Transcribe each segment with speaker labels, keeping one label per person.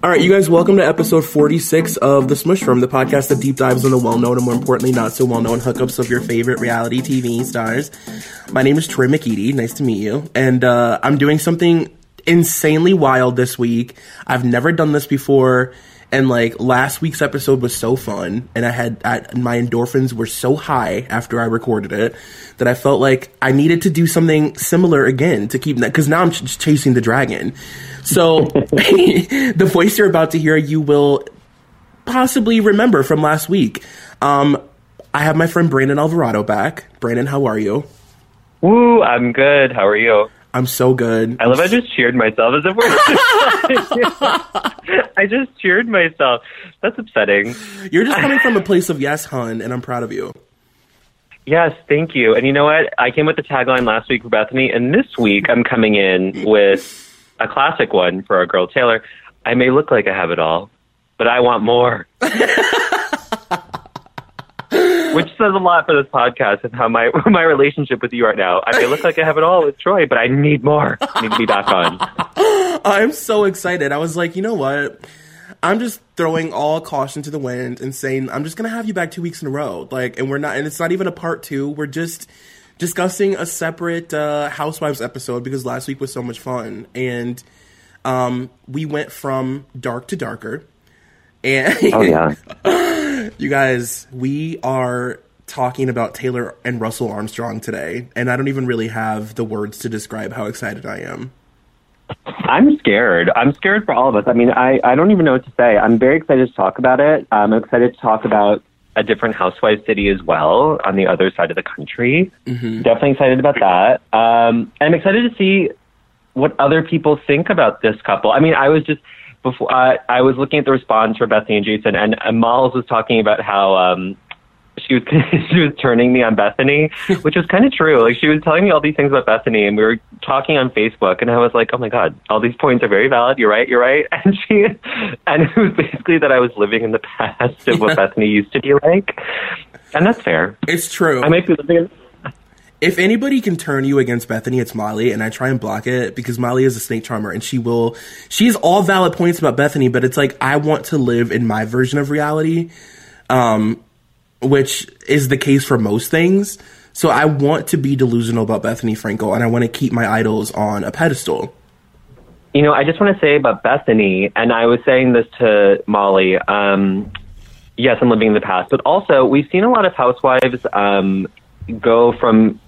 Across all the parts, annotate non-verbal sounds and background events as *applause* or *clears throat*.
Speaker 1: All right, you guys, welcome to episode 46 of The Smush Room, the podcast that deep dives on the well known and more importantly, not so well known hookups of your favorite reality TV stars. My name is Troy McEady. Nice to meet you. And uh, I'm doing something insanely wild this week. I've never done this before. And like last week's episode was so fun, and I had I, my endorphins were so high after I recorded it that I felt like I needed to do something similar again to keep that because now I'm just chasing the dragon. So *laughs* the voice you're about to hear, you will possibly remember from last week. Um, I have my friend Brandon Alvarado back. Brandon, how are you?
Speaker 2: Woo, I'm good. How are you?
Speaker 1: I'm so good.
Speaker 2: I love I just cheered myself as if we're I just cheered myself. That's upsetting.
Speaker 1: You're just coming from a place of yes, hun, and I'm proud of you.
Speaker 2: Yes, thank you. And you know what? I came with the tagline last week for Bethenny, and this week I'm coming in with a classic one for our girl Taylor. I may look like I have it all, but I want more. *laughs* Which says a lot for this podcast and how my *laughs* my relationship with you right now. I may look like I have it all with Troy, but I need more. I need to be back on. *laughs*
Speaker 1: I'm so excited. I was like, you know what? I'm just throwing all caution to the wind and saying I'm just gonna have you back two weeks in a row. Like, and we're not, and it's not even a part two. We're just discussing a separate uh, Housewives episode because last week was so much fun, and um, we went from dark to darker. And
Speaker 2: oh yeah, *laughs*
Speaker 1: you guys, we are talking about Taylor and Russell Armstrong today, and I don't even really have the words to describe how excited I am.
Speaker 2: I'm scared. I'm scared for all of us. I mean, I, I don't even know what to say. I'm very excited to talk about it. I'm excited to talk about a different housewife city as well on the other side of the country. Mm-hmm. Definitely excited about that. Um, I'm excited to see what other people think about this couple. I mean, I was just before uh, I was looking at the response for Bethenny and Jason, and, and Miles was talking about how um, she was *laughs* she was turning me on Bethenny, *laughs* which was kind of true. Like she was telling me all these things about Bethenny, and we were talking on Facebook, and I was like, "Oh my god, all these points are very valid. You're right. You're right." *laughs* And she, and it was basically that I was living in the past of what Bethenny used to be like, and that's fair.
Speaker 1: It's true.
Speaker 2: I might be living. In-
Speaker 1: if anybody can turn you against Bethenny, it's Molly, and I try and block it because Molly is a snake charmer, and she will. she's all valid points about Bethenny, but it's like I want to live in my version of reality. Um, which is the case for most things. So I want to be delusional about Bethenny Frankel and I want to keep my idols on a pedestal.
Speaker 2: You know, I just want to say about Bethenny, and I was saying this to Molly. Um, yes, I'm living in the past, but also we've seen a lot of housewives um, go from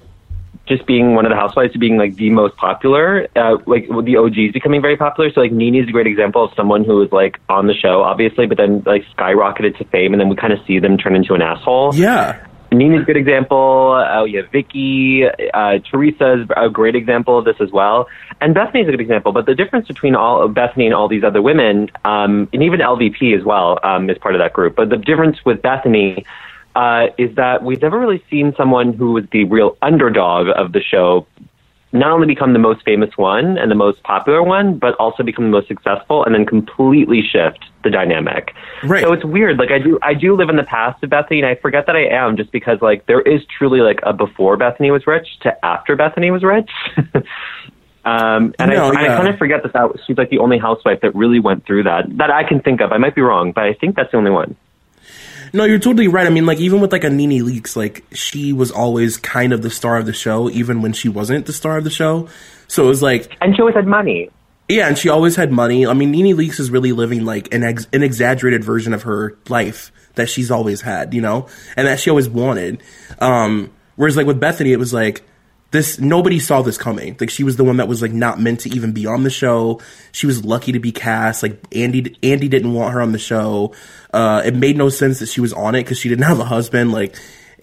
Speaker 2: just being one of the housewives to being like the most popular, uh, like the OGs becoming very popular. So like NeNe's a great example of someone who was like on the show, obviously, but then like skyrocketed to fame, and then we kind of see them turn into an asshole.
Speaker 1: Yeah.
Speaker 2: NeNe's a good example. Oh yeah, Vicki, uh, Teresa is a great example of this as well, and Bethenny's a good example. But the difference between all Bethenny and all these other women, um, and even LVP as well, um, is part of that group. But the difference with Bethenny uh, is that we've never really seen someone who was the real underdog of the show not only become the most famous one and the most popular one, but also become the most successful and then completely shift the dynamic.
Speaker 1: Right.
Speaker 2: So it's weird. Like I do, I do live in the past of Bethenny, and I forget that I am just because like there is truly like a before Bethenny was rich to after Bethenny was rich. *laughs* um, and no, I, yeah. I kind of forget that, that she's like the only housewife that really went through that that I can think of. I might be wrong, but I think that's the only one.
Speaker 1: No, you're totally right. I mean, like even with like a NeNe Leakes, like she was always kind of the star of the show, even when she wasn't the star of the show. So it was like,
Speaker 2: and she always had money.
Speaker 1: Yeah, and she always had money. I mean, NeNe Leakes is really living like an ex- an exaggerated version of her life that she's always had, you know, and that she always wanted. Um, whereas like with Bethenny, it was like this nobody saw this coming. Like she was the one that was like not meant to even be on the show. She was lucky to be cast. Like Andy Andy didn't want her on the show. Uh, it made no sense that she was on it because she didn't *laughs* have a husband. Like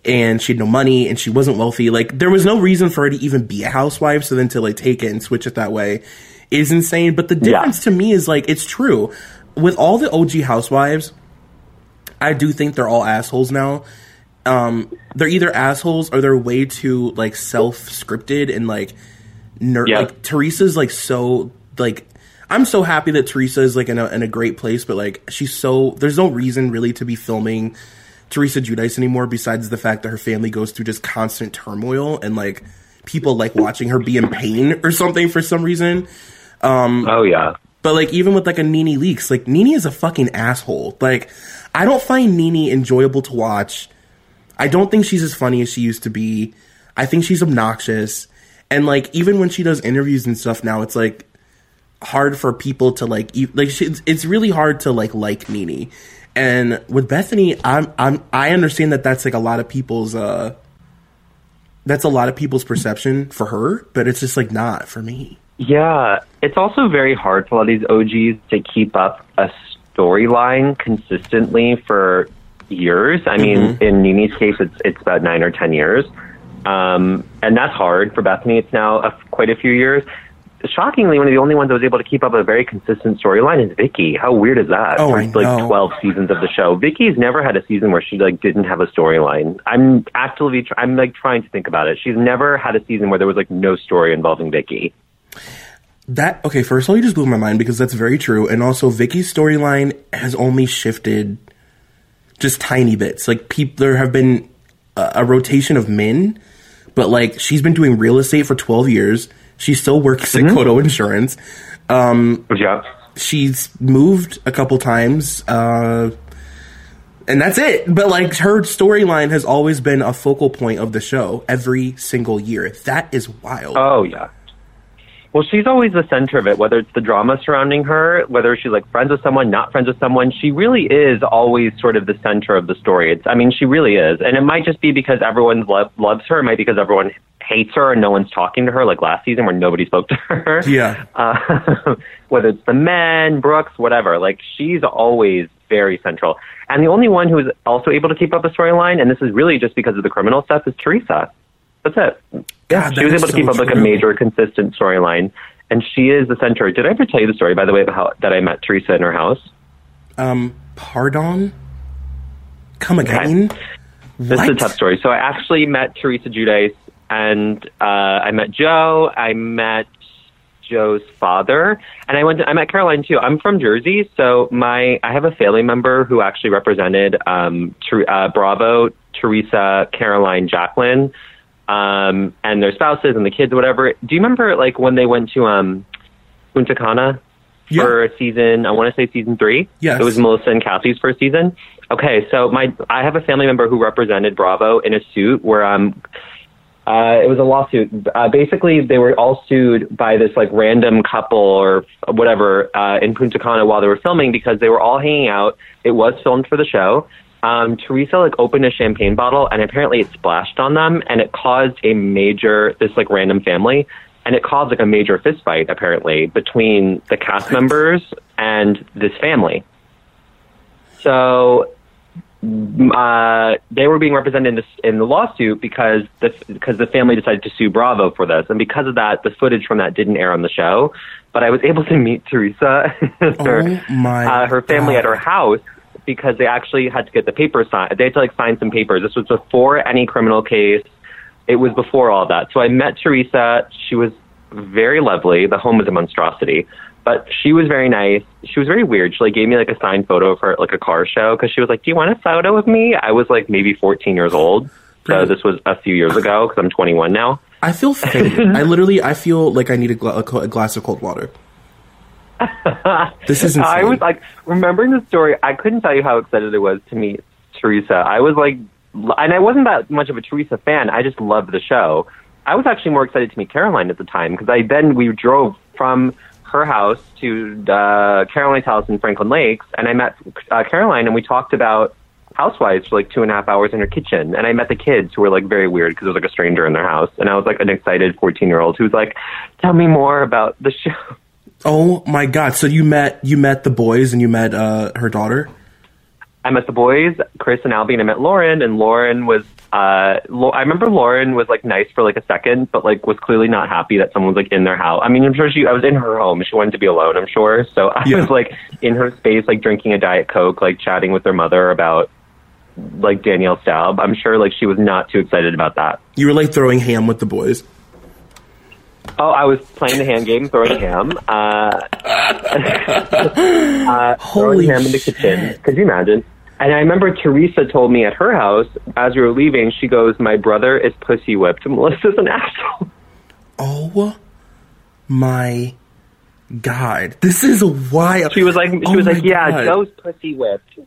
Speaker 1: and she had no money and she wasn't wealthy. Like there was no reason for her to even be a housewife. So then to like take it and switch it that way is insane. But the difference yeah. to me is like it's true with all the OG housewives. I do think they're all assholes now um, they're either assholes or they're way too like self scripted and like nerd. Yeah. Like Teresa's like so like I'm so happy that Teresa is like in a in a great place, but like she's so there's no reason really to be filming Teresa Giudice anymore besides the fact that her family goes through just constant turmoil and like people like watching her be in pain or something for some reason. Um,
Speaker 2: oh yeah.
Speaker 1: But like even with like a Nene Leakes, like Nene is a fucking asshole. Like I don't find Nene enjoyable to watch. I don't think she's as funny as she used to be. I think she's obnoxious. And like even when she does interviews and stuff now, it's like hard for people to like e- like she, it's, it's really hard to like like Nene. And with Bethenny, I'm I'm I understand that that's like a lot of people's uh that's a lot of people's perception for her, but it's just like not for me.
Speaker 2: Yeah, it's also very hard for a lot of these OGs to keep up a storyline consistently for years. I mean,
Speaker 1: Mm-hmm.
Speaker 2: in NeNe's case, it's it's about nine or ten years, um, and that's hard. For Bethenny, it's now a, quite a few years. Shockingly, one of the only ones that was able to keep up a very consistent storyline is Vicki. How weird is that?
Speaker 1: Oh,
Speaker 2: For, like
Speaker 1: know.
Speaker 2: twelve seasons of the show. Vicki's never had a season where she like didn't have a storyline. I'm actively, tr- I'm like trying to think about it. She's never had a season where there was like no story involving Vicki.
Speaker 1: That okay, first of all, you just blew my mind because that's very true. And also Vicki's storyline has only shifted just tiny bits. Like peop there have been a, a rotation of men, but like she's been doing real estate for 12 years. She still works at Coto Insurance.
Speaker 2: Um, Yeah.
Speaker 1: she's moved a couple times uh and that's it but like her storyline has always been a focal point of the show every single year that is wild
Speaker 2: Oh yeah. Well, she's always the center of it, whether it's the drama surrounding her, whether she's like friends with someone, not friends with someone. She really is always sort of the center of the story. It's, I mean, she really is. And it might just be because everyone lo- loves her. It might be because everyone hates her and no one's talking to her, like last season where nobody spoke to her.
Speaker 1: Yeah. *laughs*
Speaker 2: Uh, *laughs* whether it's the men, Brooks, whatever. Like, she's always very central. And the only one who is also able to keep up the storyline, and this is really just because of the criminal stuff, is Teresa. That's it.
Speaker 1: God,
Speaker 2: she was able to
Speaker 1: so
Speaker 2: keep up like a major, consistent storyline, and she is the center. Did I ever tell you the story, by the way, how that I met Teresa in her house?
Speaker 1: um pardon come again
Speaker 2: This is a tough story. So I actually met Teresa Giudice, and uh, I met Joe. I met Joe's father, and I went. To, I met Caroline too. I'm from Jersey, so my I have a family member who actually represented um, Ter- uh, Bravo, Teresa, Caroline, Jacqueline, um, and their spouses and the kids, whatever. Do you remember like when they went to um, Punta Cana?
Speaker 1: Yeah.
Speaker 2: for season. I want to say season three.
Speaker 1: Yes.
Speaker 2: it was Melissa and Kathy's first season. Okay, so my I have a family member who represented Bravo in a suit where um uh, it was a lawsuit. Uh, basically, they were all sued by this like random couple or whatever uh, in Punta Cana while they were filming because they were all hanging out. It was filmed for the show. Um, Teresa like opened a champagne bottle and apparently it splashed on them and it caused a major this like random family and it caused like a major fist fight apparently between the cast members and this family. So uh, they were being represented in, this, in the lawsuit because the because the family decided to sue Bravo for this, and because of that, the footage from that didn't air on the show. But I was able to meet Teresa, *laughs* her,
Speaker 1: Oh my
Speaker 2: uh, her family at her house because they actually had to get the papers signed. They had to like sign some papers. This was before any criminal case. It was before all that. So I met Teresa. She was very lovely. The home was a monstrosity, but she was very nice. She was very weird. She like gave me like a signed photo of her at like a car show because she was like, "Do you want a photo of me?" I was like maybe 14 years old. So this was a few years ago because I'm 21 now.
Speaker 1: i feel faint *laughs* i literally i feel like i need a, gla- a co- a glass of cold water *laughs* this is insane
Speaker 2: I was like remembering the story. I couldn't tell you how excited I was to meet Teresa. I was like, and I wasn't that much of a Teresa fan. I just loved the show. I was actually more excited to meet Caroline at the time because I then we drove from her house to uh, Caroline's house in Franklin Lakes, and I met uh, Caroline and we talked about housewives for like two and a half hours in her kitchen. And I met the kids who were like very weird because there was like a stranger in their house, and I was like an excited fourteen year old who was like, "Tell me more about the show."
Speaker 1: Oh my god so you met you met the boys and you met uh her daughter
Speaker 2: I met the boys, Chris and Albie, and I met Lauren. And Lauren was, uh, I remember Lauren was like nice for like a second, but like was clearly not happy that someone was like in their house. I mean, I'm sure she, I was in her home. She wanted to be alone, I'm sure. So I
Speaker 1: Yeah.
Speaker 2: was like in her space, like drinking a Diet Coke, like chatting with her mother about like Danielle Staub. I'm sure like she was not too excited about that.
Speaker 1: you were like throwing ham with the boys
Speaker 2: Oh, I was playing the hand game, throwing ham. Uh, *laughs* uh, throwing ham in the
Speaker 1: shit.
Speaker 2: kitchen. Could you imagine? And I remember Teresa told me at her house as we were leaving, she goes, "My brother is pussy whipped. *laughs* Melissa's an asshole."
Speaker 1: oh my god, this is wild.
Speaker 2: She was like, she
Speaker 1: Oh
Speaker 2: was like, yeah,
Speaker 1: God.
Speaker 2: Joe's pussy whipped.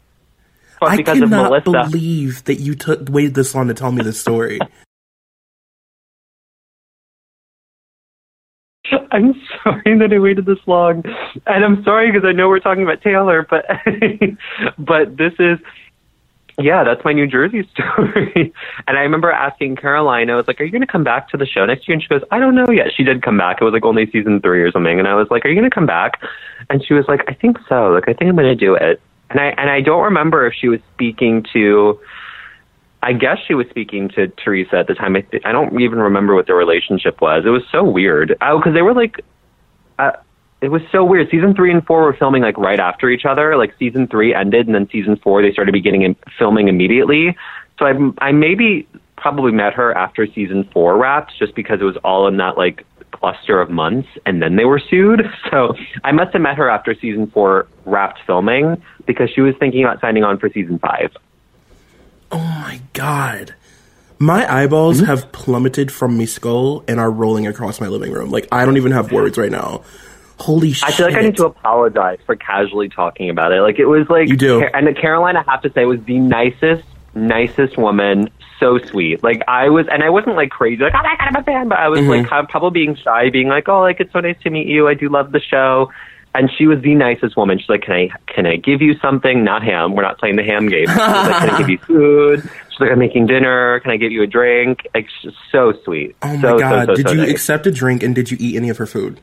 Speaker 2: But
Speaker 1: I
Speaker 2: because of
Speaker 1: cannot
Speaker 2: Melissa.
Speaker 1: believe that you took waited this long to tell me this story. *laughs* *laughs*
Speaker 2: I'm sorry that I waited this long, and I'm sorry because I know we're talking about Taylor, but *laughs* but this is yeah, that's my New Jersey *laughs* story. and I remember asking Caroline, I was like, "Are you going to come back to the show next year?" And she goes, "I don't know yet." She did come back. It was like only season three or something, and I was like, "Are you going to come back?" And she was like, "I think so. Like, I think I'm going to do it." And I and I don't remember if she was speaking to. I guess she was speaking to Teresa at the time. I, th- I don't even remember what their relationship was. It was so weird. Oh, because they were like, uh, it was so weird. Season three and four were filming like right after each other. Like season three ended, and then season four they started beginning in, filming immediately. So I, I maybe probably met her after season four wrapped, just because it was all in that like cluster of months, and then they were sued. *laughs* So I must have met her after season four wrapped filming because she was thinking about signing on for season five.
Speaker 1: My god. My eyeballs
Speaker 2: Mm-hmm.
Speaker 1: have plummeted from my skull and are rolling across my living room. Like I don't even have words right now. Holy shit.
Speaker 2: I feel like I need to apologize for casually talking about it. Like it was like
Speaker 1: You do.
Speaker 2: and Caroline, I have to say, was the nicest, nicest woman. So sweet. Like I was, and I wasn't like crazy, like oh my god, I'm a fan. But I was
Speaker 1: Mm-hmm.
Speaker 2: like probably being shy, being like, oh, like it's so nice to meet you. I do love the show. And she was the nicest woman. She's like, can I can I give you something? Not ham. We're not playing the ham game. She's like, can I give you *laughs* food? She's like, I'm making dinner. Can I give you a drink? Like, she's so sweet.
Speaker 1: Oh my
Speaker 2: so,
Speaker 1: god.
Speaker 2: So, so,
Speaker 1: did you
Speaker 2: nice.
Speaker 1: accept a drink and did you eat any of her food?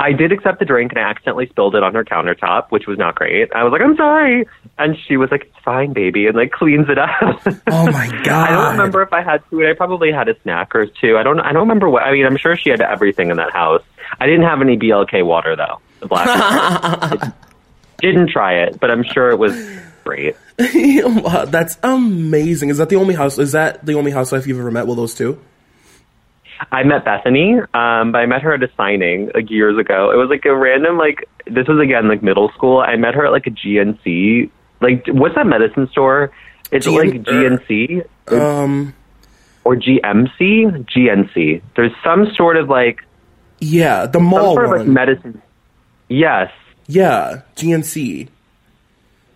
Speaker 2: I did accept the drink and I accidentally spilled it on her countertop, which was not great. I was like, I'm sorry. And she was like, it's fine, baby, and like cleans it up.
Speaker 1: Oh my god. *laughs*
Speaker 2: I don't remember if I had food. I probably had a snack or two. I don't I don't remember what I mean, I'm sure she had everything in that house. I didn't have any BLK water though. The black *laughs* didn't try it, but I'm sure it was great. *laughs*
Speaker 1: Wow, That's amazing. Is that the only house? Is that the only housewife you've ever met? Well, those two.
Speaker 2: I met Bethenny, um, but I met her at a signing like years ago. It was like a random like this was again like middle school. I met her at like a GNC. Like what's that medicine store? It's like GNC
Speaker 1: Um.
Speaker 2: or GMC. GNC. There's some sort of like
Speaker 1: Yeah, the
Speaker 2: some
Speaker 1: mall
Speaker 2: sort of like
Speaker 1: one.
Speaker 2: medicine. Yes,
Speaker 1: yeah, GNC.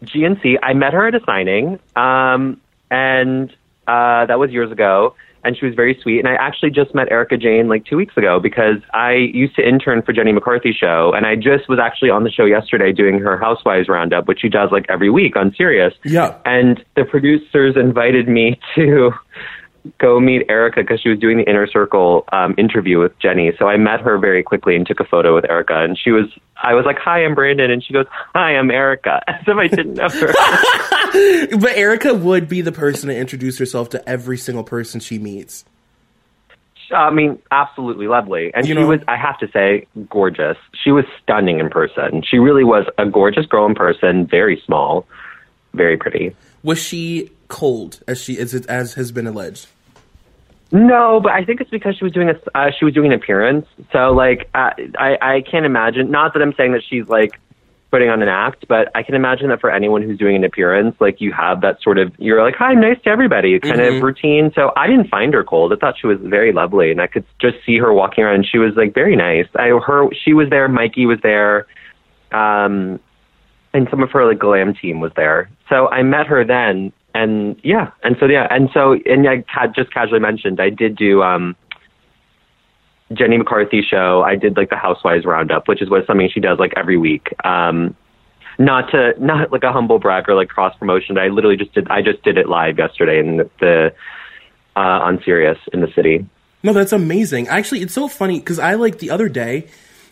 Speaker 2: GNC. I met her at a signing, um, and uh, that was years ago. And she was very sweet. And I actually just met Erika Jayne like two weeks ago because I used to intern for Jenny McCarthy show, and I just was actually on the show yesterday doing her Housewives roundup, which she does like every week on Sirius.
Speaker 1: Yeah.
Speaker 2: And the producers invited me *laughs* to go meet Erika because she was doing the inner circle um, interview with Jenny. So I met her very quickly and took a photo with Erika. And she was, I was like, "Hi, I'm Brandon," and she goes, "Hi, I'm Erika," *laughs* as if I didn't know her. *laughs*
Speaker 1: But Erika would be the person to introduce herself to every single person she meets.
Speaker 2: I mean, absolutely lovely. And
Speaker 1: You
Speaker 2: she
Speaker 1: know-
Speaker 2: was, I have to say, gorgeous. She was stunning in person. She really was a gorgeous girl in person, very small, very pretty.
Speaker 1: Was she cold, as she as it as has been alleged?
Speaker 2: No, but I think it's because she was doing a uh, she was doing an appearance. So like uh, I I can't imagine. Not that I'm saying that she's like putting on an act, but I can imagine that for anyone who's doing an appearance, like you have that sort of you're like hi, I'm nice to everybody kind
Speaker 1: Mhm.
Speaker 2: of routine. So I didn't find her cold. I thought she was very lovely, and I could just see her walking around. She was like very nice. I her she was there. Mikey was there. Um, and some of her like glam team was there. So I met her then, and yeah, and so yeah, and so and I just casually mentioned I did do um Jenny McCarthy show. I did like the Housewives roundup, which is what something she does like every week. Um, not to not like a humble brag or like cross promotion. I literally just did I just did it live yesterday in the, the uh, on Sirius in the city.
Speaker 1: No, that's amazing. Actually, it's so funny because I like the other day,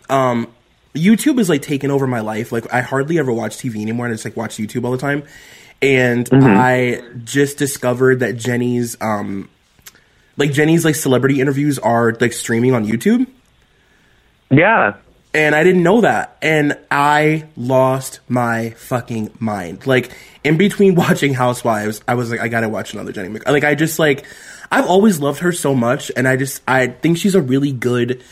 Speaker 1: um, YouTube is like taking over my life. Like I hardly ever watch TV anymore. I just like watch YouTube all the time. And I just discovered that Jenny's, um, like Jenny's like celebrity interviews are like streaming on YouTube.
Speaker 2: Yeah,
Speaker 1: and I didn't know that. And I lost my fucking mind. Like in between *laughs* watching Housewives, I was like, I gotta watch another Jenny Mc. Like I just like, I've always loved her so much, and I just I think she's a really good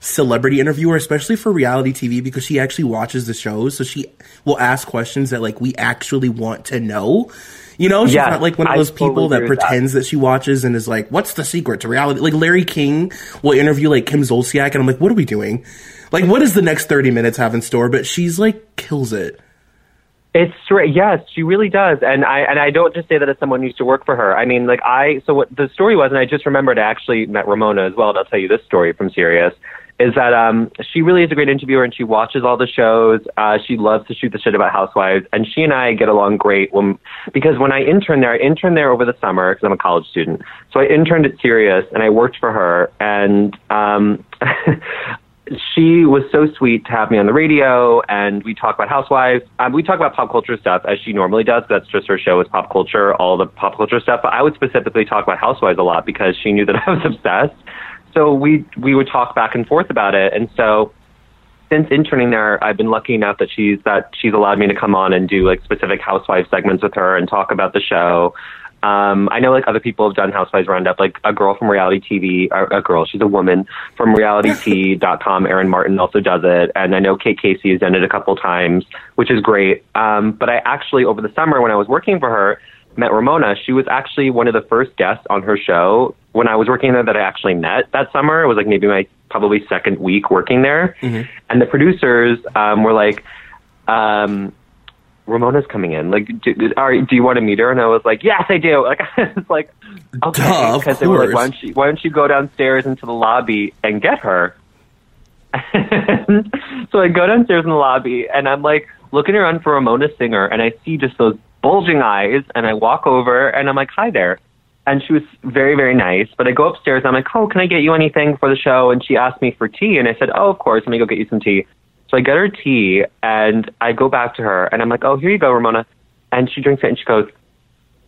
Speaker 1: celebrity interviewer, especially for reality TV, because she actually watches the shows. So she will ask questions that like we actually want to know. You know, she's
Speaker 2: Yeah,
Speaker 1: not like one of
Speaker 2: I
Speaker 1: those people
Speaker 2: totally
Speaker 1: that
Speaker 2: with that.
Speaker 1: pretends that she watches and is like, "What's the secret to reality?" Like Larry King will interview like Kim Zolciak, and I'm like, "What are we doing? Like, what does the next thirty minutes have in store?" But she's like, kills it.
Speaker 2: It's straight. Yes, she really does, and I and I don't just say that as someone who used to work for her. I mean, like I. So what the story was, and I just remembered I actually met Ramona as well. And I'll tell you this story from Sirius. Is that um she really is a great interviewer and she watches all the shows. Uh, she loves to shoot the shit about housewives, and she and I get along great. When because when I interned there, I interned there over the summer because I'm a college student. So I interned at Sirius and I worked for her, and um. *laughs* she was so sweet to have me on the radio, and we talk about housewives. Um, we talk about pop culture stuff as she normally does. That's just her show is pop culture, all the pop culture stuff. But I would specifically talk about housewives a lot because she knew that *laughs* I was obsessed. So we we would talk back and forth about it, and so since interning there, I've been lucky enough that she's that she's allowed me to come on and do like specific housewife segments with her and talk about the show. Um, I know like other people have done Housewives Roundup, like a girl from reality TV, or a girl, she's a woman from realitytea.com. Erin Martin also does it. And I know Kate Casey has done it a couple times, which is great. Um, but I actually, over the summer when I was working for her, met Ramona. She was actually one of the first guests on her show when I was working there that I actually met that summer. It was like maybe my probably second week working there. And the producers um, were like, um, Ramona's coming in. Like, do, do- are, do you want to meet her? And I was like, yes, I do. *laughs* Like, it's like, okay, because they were like, why don't you why don't you go downstairs into the lobby and get her? *laughs* so I go downstairs in the lobby and I'm like looking around for Ramona Singer and I see just those bulging eyes and I walk over and I'm like, hi there. And she was very, very nice. But I go upstairs and I'm like, oh, can I get you anything for the show? And she asked me for tea. And I said, oh, of course, let me go get you some tea. So I get her tea and I go back to her and I'm like, oh, here you go, Ramona. And she drinks it and she goes,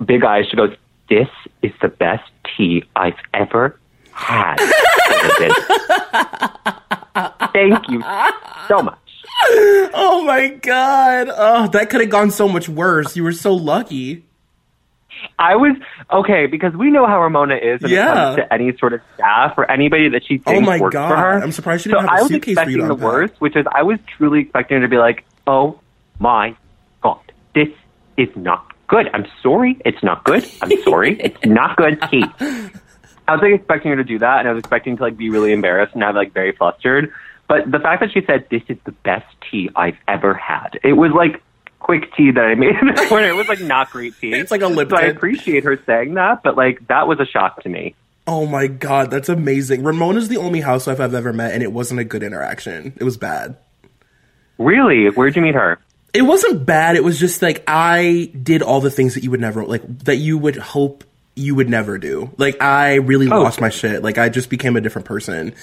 Speaker 2: big eyes. She goes, this is the best tea I've ever had. *laughs* Thank you so much.
Speaker 1: Oh my god! Oh, that could have gone so much worse. You were so lucky.
Speaker 2: I was okay because we know how Ramona is when
Speaker 1: Yeah.
Speaker 2: it comes to any sort of staff or anybody that she thinks
Speaker 1: Oh my
Speaker 2: works
Speaker 1: God.
Speaker 2: for her.
Speaker 1: I'm surprised she didn't have a
Speaker 2: I was
Speaker 1: suitcase
Speaker 2: expecting the worst, which is I was truly expecting her to be like, "Oh my god, this is not good. I'm sorry, it's not good. I'm sorry, *laughs* it's not good tea." I was like expecting her to do that, and I was expecting to like be really embarrassed and have like very flustered. But the fact that she said, "This is the best tea I've ever had," it was like quick tea that I made *laughs* when it was like not great tea.
Speaker 1: It's like a
Speaker 2: So I appreciate her saying that, but like that was a shock to me.
Speaker 1: Oh my god, that's amazing. Ramona's the only housewife I've ever met, and it wasn't a good interaction. It was bad.
Speaker 2: Really? Where'd you meet her?
Speaker 1: It wasn't bad. It was just like I did all the things that you would never like that you would hope you would never do. Like I really
Speaker 2: Oh.
Speaker 1: lost my shit. Like I just became a different person.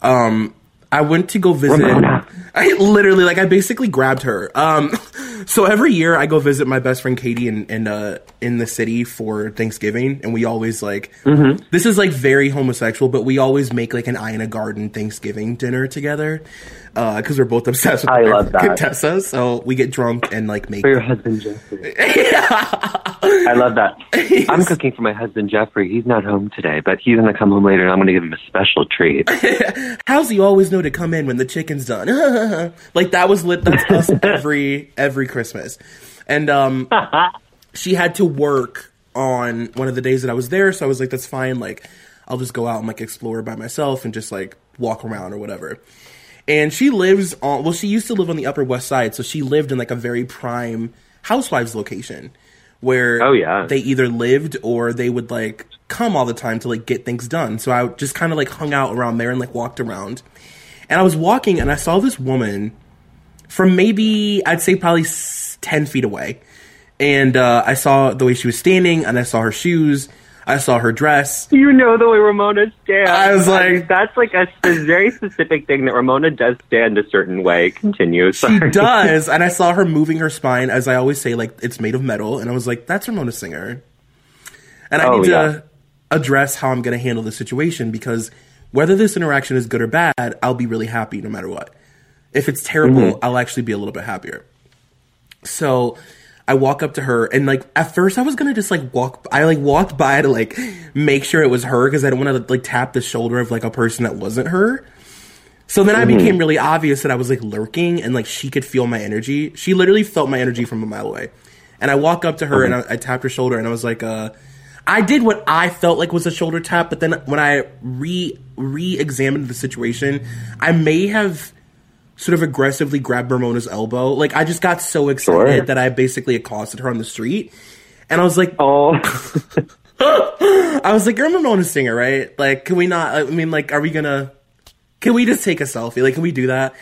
Speaker 1: Um I went to go visit
Speaker 2: Ramona.
Speaker 1: I literally like I basically grabbed her. Um *laughs* so every year I go visit my best friend Katie in in uh in the city for Thanksgiving and we always like
Speaker 2: Mm-hmm.
Speaker 1: this is like very homosexual but we always make like an Ina Garten Thanksgiving dinner together. Uh, cuz we're both obsessed with
Speaker 2: I love that.
Speaker 1: Contessa, so we get drunk and like make
Speaker 2: For your husband Jeffrey. *laughs* I love that. *laughs* I'm cooking for my husband Jeffrey. He's not home today, but he's gonna come home later, and I'm gonna give him a special treat. *laughs*
Speaker 1: How's he always know to come in when the chicken's done? like that was lit. That's us every every Christmas, and um, she had to work on one of the days that I was there, so I was like, that's fine. Like, I'll just go out and like explore by myself and just like walk around or whatever. And she lives on. Well, she used to live on the Upper West Side, so she lived in like a very prime housewives location where
Speaker 2: Oh, yeah.
Speaker 1: they either lived or they would like come all the time to like get things done. So I just kind of like hung out around there and like walked around. And I was walking and I saw this woman from maybe I'd say probably 10 feet away. And uh, I saw the way she was standing and I saw her shoes. I saw her dress.
Speaker 2: You know the way Ramona stands.
Speaker 1: I was like-
Speaker 2: that's like a, very specific thing that Ramona does stand a certain way. Continue.
Speaker 1: She does. *laughs* And I saw her moving her spine, as I always say, like it's made of metal. And I was like, that's Ramona Singer. And I
Speaker 2: Oh,
Speaker 1: need to
Speaker 2: yeah.
Speaker 1: address how I'm going to handle the situation because whether this interaction is good or bad, I'll be really happy no matter what. If it's terrible,
Speaker 2: Mm-hmm.
Speaker 1: I'll actually be a little bit happier. So I walk up to her and like at first I was gonna just like walk I like walked by to like make sure it was her because I don't want to like tap the shoulder of like a person that wasn't her. So then I became really obvious that I was like lurking and like she could feel my energy. She literally felt my energy from a mile away. And I walk up to her and I, I tapped her shoulder and I was like, uh, I did what I felt like was a shoulder tap, but then when I re re examined the situation, I may have sort of aggressively grabbed Ramona's elbow. Like I just got so excited
Speaker 2: Sure.
Speaker 1: that I basically accosted her on the street. And I was like,
Speaker 2: Oh, *laughs* *laughs*
Speaker 1: I was like, you're a Ramona singer, right? Like, can we not? I mean, like, are we gonna? Can we just take a selfie? Like, can we do that?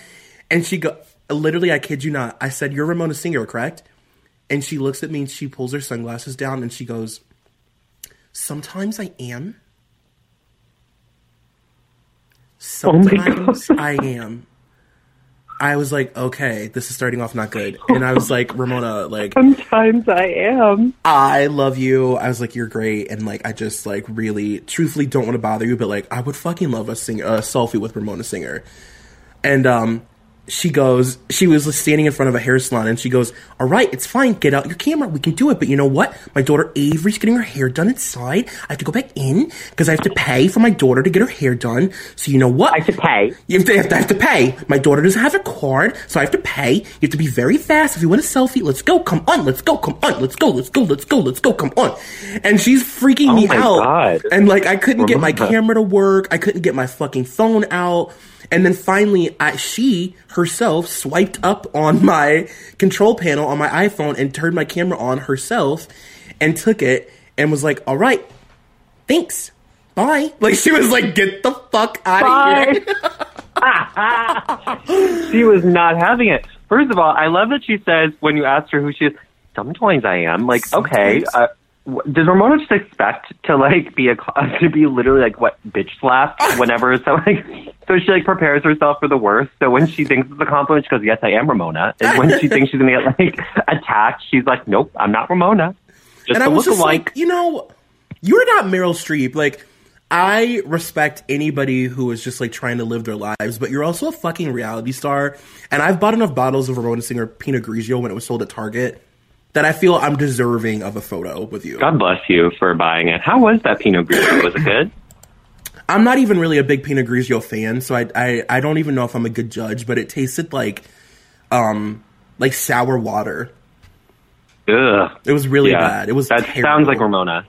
Speaker 1: And she go, literally, I kid you not. I said, you're Ramona singer, correct? And she looks at me and she pulls her sunglasses down and she goes, sometimes I am.
Speaker 2: Oh
Speaker 1: Sometimes I am. I was like, okay, this is starting off not good. And I was like, Ramona, like, *laughs*
Speaker 2: sometimes I am.
Speaker 1: I love you. I was like, you're great, and like, I just like really, truthfully, don't want to bother you, but like, I would fucking love a sing a selfie with Ramona Singer. And um, she goes, she was standing in front of a hair salon, and she goes, "All right, it's fine. Get out your camera. We can do it. But you know what? My daughter Avery's getting her hair done inside. I have to go back in because I have to pay for my daughter to get her hair done. So you know what?
Speaker 2: I should pay.
Speaker 1: You have to, have to, have to pay. My daughter doesn't have a card, so I have to pay. You have to be very fast. If you want a selfie, let's go. Come on, let's go. Come on, let's go. Let's go. Let's go. Let's go. Come on. And she's freaking oh me
Speaker 2: Oh my
Speaker 1: out.
Speaker 2: God.
Speaker 1: And like, I couldn't get my camera to work. I couldn't get my fucking phone out. And then finally, I, she herself swiped up on *laughs* my control panel on my iPhone and turned my camera on herself and took it and was like, all right, thanks. Bye. *laughs* Like, she was like, get the fuck out of here. *laughs*
Speaker 2: she was not having it. First of all, I love that she says when you asked her who she is, sometimes I am. Like, okay, uh, does Ramona just expect to like be a *laughs* to be literally like what bitch slapped whenever? *laughs* So like, so she like prepares herself for the worst. So when she thinks it's a compliment, she goes, "Yes, I am Ramona." And when she thinks she's gonna get like *laughs* attacked, she's like, "Nope, I'm not Ramona." Just
Speaker 1: and I was just like, you know, you're not Meryl Streep. Like, I respect anybody who is just like trying to live their lives, but you're also a fucking reality star. And I've bought enough bottles of Ramona Singer Pinot Grigio when it was sold at Target that I feel I'm deserving of a photo with you.
Speaker 2: God bless you for buying it. How was that Pinot Grigio? Was it good? *clears throat*
Speaker 1: I'm not even really a big Pinot Grigio fan, so I, I I don't even know if I'm a good judge. But it tasted like, um, like sour water.
Speaker 2: Ugh.
Speaker 1: It was really
Speaker 2: Yeah,
Speaker 1: bad. It was
Speaker 2: that
Speaker 1: terrible.
Speaker 2: sounds like Ramona.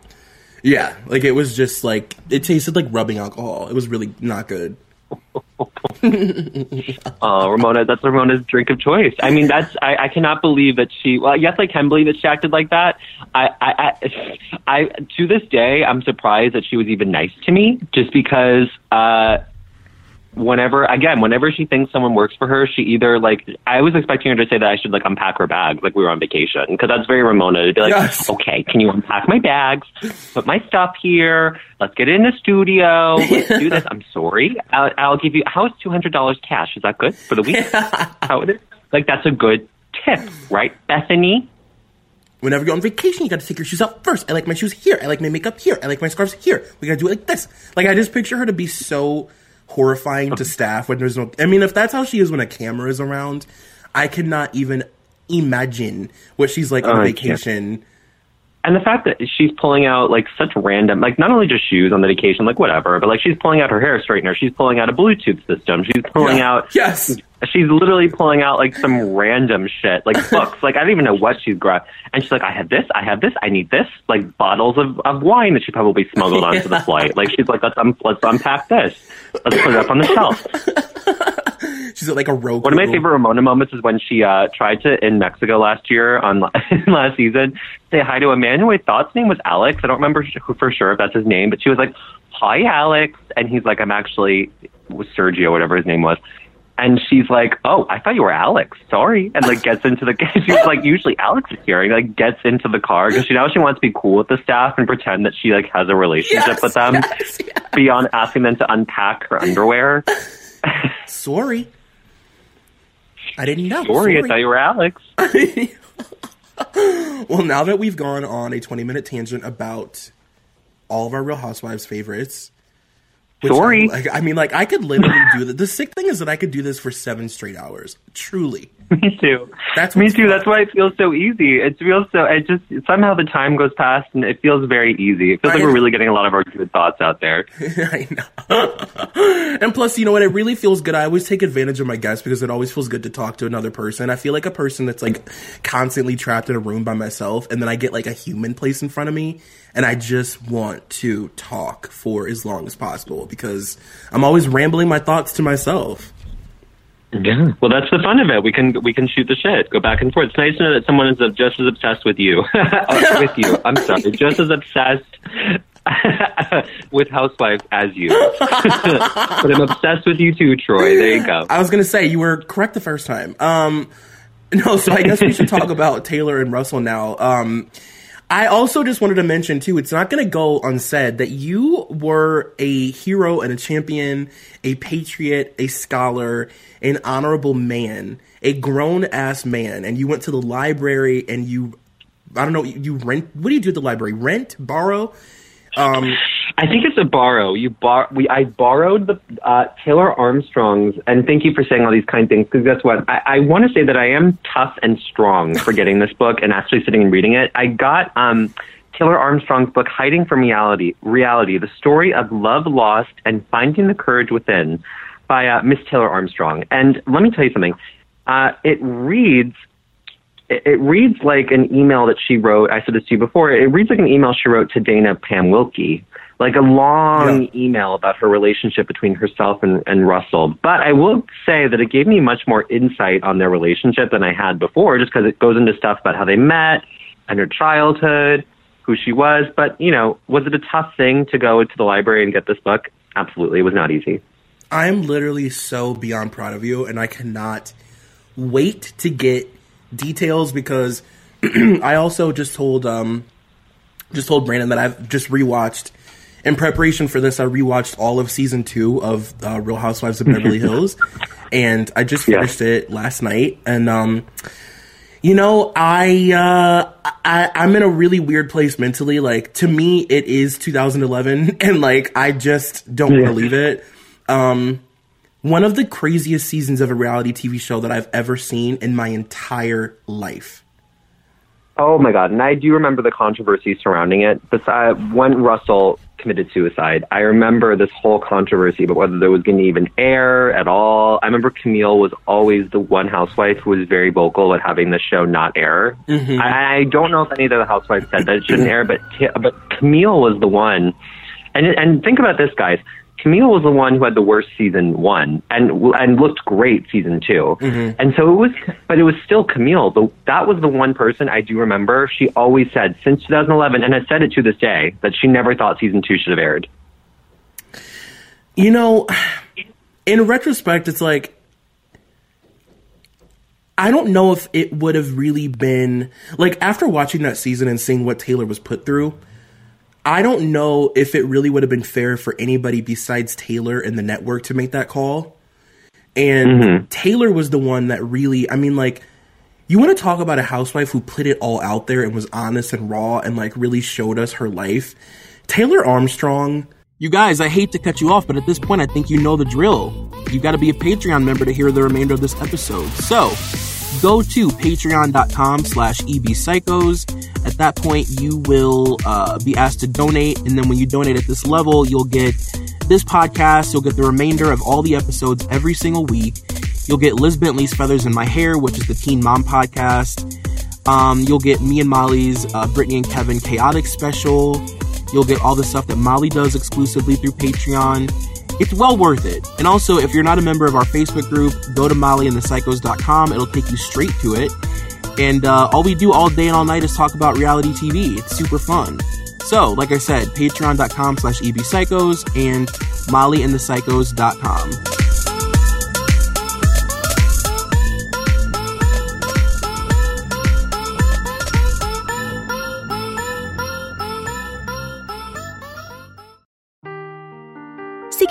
Speaker 1: Yeah, like it was just like it tasted like rubbing alcohol. It was really not good. *laughs*
Speaker 2: Oh, Ramona, that's Ramona's drink of choice. I mean, that's I, I cannot believe that she. Well, yes, I can believe that she acted like that. I, I, I, I to this day, I'm surprised that she was even nice to me, just because. uh Whenever again, whenever she thinks someone works for her, she either like I was expecting her to say that I should like unpack her bags like we were on vacation because that's very Ramona to be like,
Speaker 1: Yes.
Speaker 2: okay, can you unpack my bags, put my stuff here, let's get in the studio, let's do this. I'm sorry, I'll, I'll give you. How is two hundred dollars cash? Is that good for the week? *laughs* How it is? Like that's a good tip, right, Bethenny?
Speaker 1: Whenever you're on vacation, you gotta take your shoes out first. I like my shoes here. I like my makeup here. I like my scarves here. We gotta do it like this. Like I just picture her to be so horrifying to staff when there's no. I mean, if that's how she is when a camera is around, I cannot even imagine what she's like on
Speaker 2: oh, I
Speaker 1: vacation.
Speaker 2: And the fact that she's pulling out like such random, like not only just shoes on the vacation, like whatever, but like she's pulling out her hair straightener, she's pulling out a Bluetooth system, she's pulling
Speaker 1: Yeah.
Speaker 2: out
Speaker 1: Yes.
Speaker 2: She's literally pulling out like some random shit, like *laughs* books. Like I don't even know what she's grabbed. And she's like, I have this, I have this, I need this, like bottles of, of wine that she probably smuggled *laughs* onto the flight. Like she's like, let's let's unpack this, let's put it up on the shelf. *laughs*
Speaker 1: She's like a rogue.
Speaker 2: One of my favorite Ramona moments is when she uh, tried to in Mexico last year on last season say hi to a man who I thought's name was Alex. I don't remember who for sure if that's his name, but she was like, "Hi, Alex," and he's like, "I'm actually was Sergio, whatever his name was." And she's like, "Oh, I thought you were Alex. Sorry." And like gets into the. *laughs* She's like, "Usually Alex is here." And like gets into the car because she now she wants to be cool with the staff and pretend that she like has a relationship
Speaker 1: Yes,
Speaker 2: with them
Speaker 1: yes, yes.
Speaker 2: beyond asking them to unpack her underwear. *laughs*
Speaker 1: Sorry. I didn't know.
Speaker 2: Sorry, I thought you were Alex. *laughs*
Speaker 1: Well, now that we've gone on a 20 minute tangent about all of our Real Housewives favorites. Which
Speaker 2: Sorry.
Speaker 1: I, like, I mean, like, I could literally do that. The sick thing is that I could do this for seven straight hours. Truly. *laughs*
Speaker 2: Me too.
Speaker 1: That's
Speaker 2: me too.
Speaker 1: fun.
Speaker 2: That's why it feels so easy. It feels so. It just somehow the time goes past and it feels very easy. It feels
Speaker 1: I-
Speaker 2: like we're really getting a lot of our good thoughts out there. *laughs*
Speaker 1: I know. *laughs* and plus, you know what? It really feels good. I always take advantage of my guests because it always feels good to talk to another person. I feel like a person that's like constantly trapped in a room by myself, and then I get like a human place in front of me, and I just want to talk for as long as possible because I'm always rambling my thoughts to myself.
Speaker 2: Yeah. Well, that's the fun of it. We can we can shoot the shit, go back and forth. It's nice to know that someone is just as obsessed with you, *laughs* Uh, with you. I'm sorry, just as obsessed *laughs* with Housewives as you. *laughs* but I'm obsessed with you too, Troy. There you go.
Speaker 1: I was gonna say you were correct the first time. Um, no, so I guess we should talk about Taylor and Russell now. Um, I also just wanted to mention too, it's not gonna go unsaid that you were a hero and a champion, a patriot, a scholar, an honorable man, a grown ass man, and you went to the library and you, I don't know, you rent. What do you do at the library? Rent, borrow? Um,
Speaker 2: I think it's a borrow. You bar we I borrowed the uh, Taylor Armstrong's, and thank you for saying all these kind things. Because guess what? I, I want to say that I am tough and strong for getting this book and actually sitting and reading it. I got um, Taylor Armstrong's book, Hiding from Reality: Reality, the story of love lost and finding the courage within, by uh, Miss Taylor Armstrong. And let me tell you something. Uh, it reads it reads like an email that she wrote. I said this to you before. It reads like an email she wrote to Dana Pam Wilkey, like a long
Speaker 1: Yeah.
Speaker 2: email about her relationship between herself and, and Russell. But I will say that it gave me much more insight on their relationship than I had before, just because it goes into stuff about how they met and her childhood, who she was. But, you know, was it a tough thing to go to the library and get this book? Absolutely. It was not easy.
Speaker 1: I'm literally so beyond proud of you, and I cannot wait to get details because *clears throat* I also just told um just told Brandon that I've just rewatched in preparation for this. I rewatched all of season two of uh, Real Housewives of Beverly *laughs* Hills, and I just
Speaker 2: Yeah.
Speaker 1: finished it last night. And um, you know, I uh, I I'm in a really weird place mentally. Like to me, it is 2011, *laughs* and like I just don't
Speaker 2: Yeah.
Speaker 1: believe it. Um, one of the craziest seasons of a reality TV show that I've ever seen in my entire life.
Speaker 2: Oh my God! And I do remember the controversy surrounding it. Besides, when Russell committed suicide, I remember this whole controversy about whether there was going to even air at all. I remember Camille was always the one housewife who was very vocal at having the show not air. Mm-hmm. I, I don't know if any of the housewives said that it shouldn't air, but but Camille was the one. And and think about this, guys. Camille was the one who had the worst season one, and and looked great season 2 mm-hmm. And so it was, but it was still Camille. The, that was the one person I do remember. She always said since 2011, and has said it to this day that she never thought season two should have aired.
Speaker 1: You know, in retrospect, it's like I don't know if it would have really been like after watching that season and seeing what Taylor was put through. I don't know if it really would have been fair for anybody besides Taylor and the network to make that call. And mm-hmm. Taylor was the one that really, I mean, like, you want to talk about a housewife who put it all out there and was honest and raw and, like, really showed us her life. Taylor Armstrong. You guys, I hate to cut you off, but at this point, I think you know the drill. You've got to be a Patreon member to hear the remainder of this episode. So, go to patreon.com slash ebpsychos. At that point, you will uh, be asked to donate, and then when you donate at this level, you'll get this podcast, you'll get the remainder of all the episodes every single week. You'll get Liz Bentley's Feathers in My Hair, which is the Teen Mom podcast. Um, you'll get me and Molly's uh, Britney and Kevin Chaotic special. You'll get all the stuff that Molly does exclusively through Patreon. It's well worth it. And also, if you're not a member of our Facebook group, go to mollyandthepsychos.com. It'll take you straight to it. And uh, all we do all day and all night is talk about reality TV. It's super fun. So, like I said, patreon.com slash ebpsychos and mollyandthepsychos.com.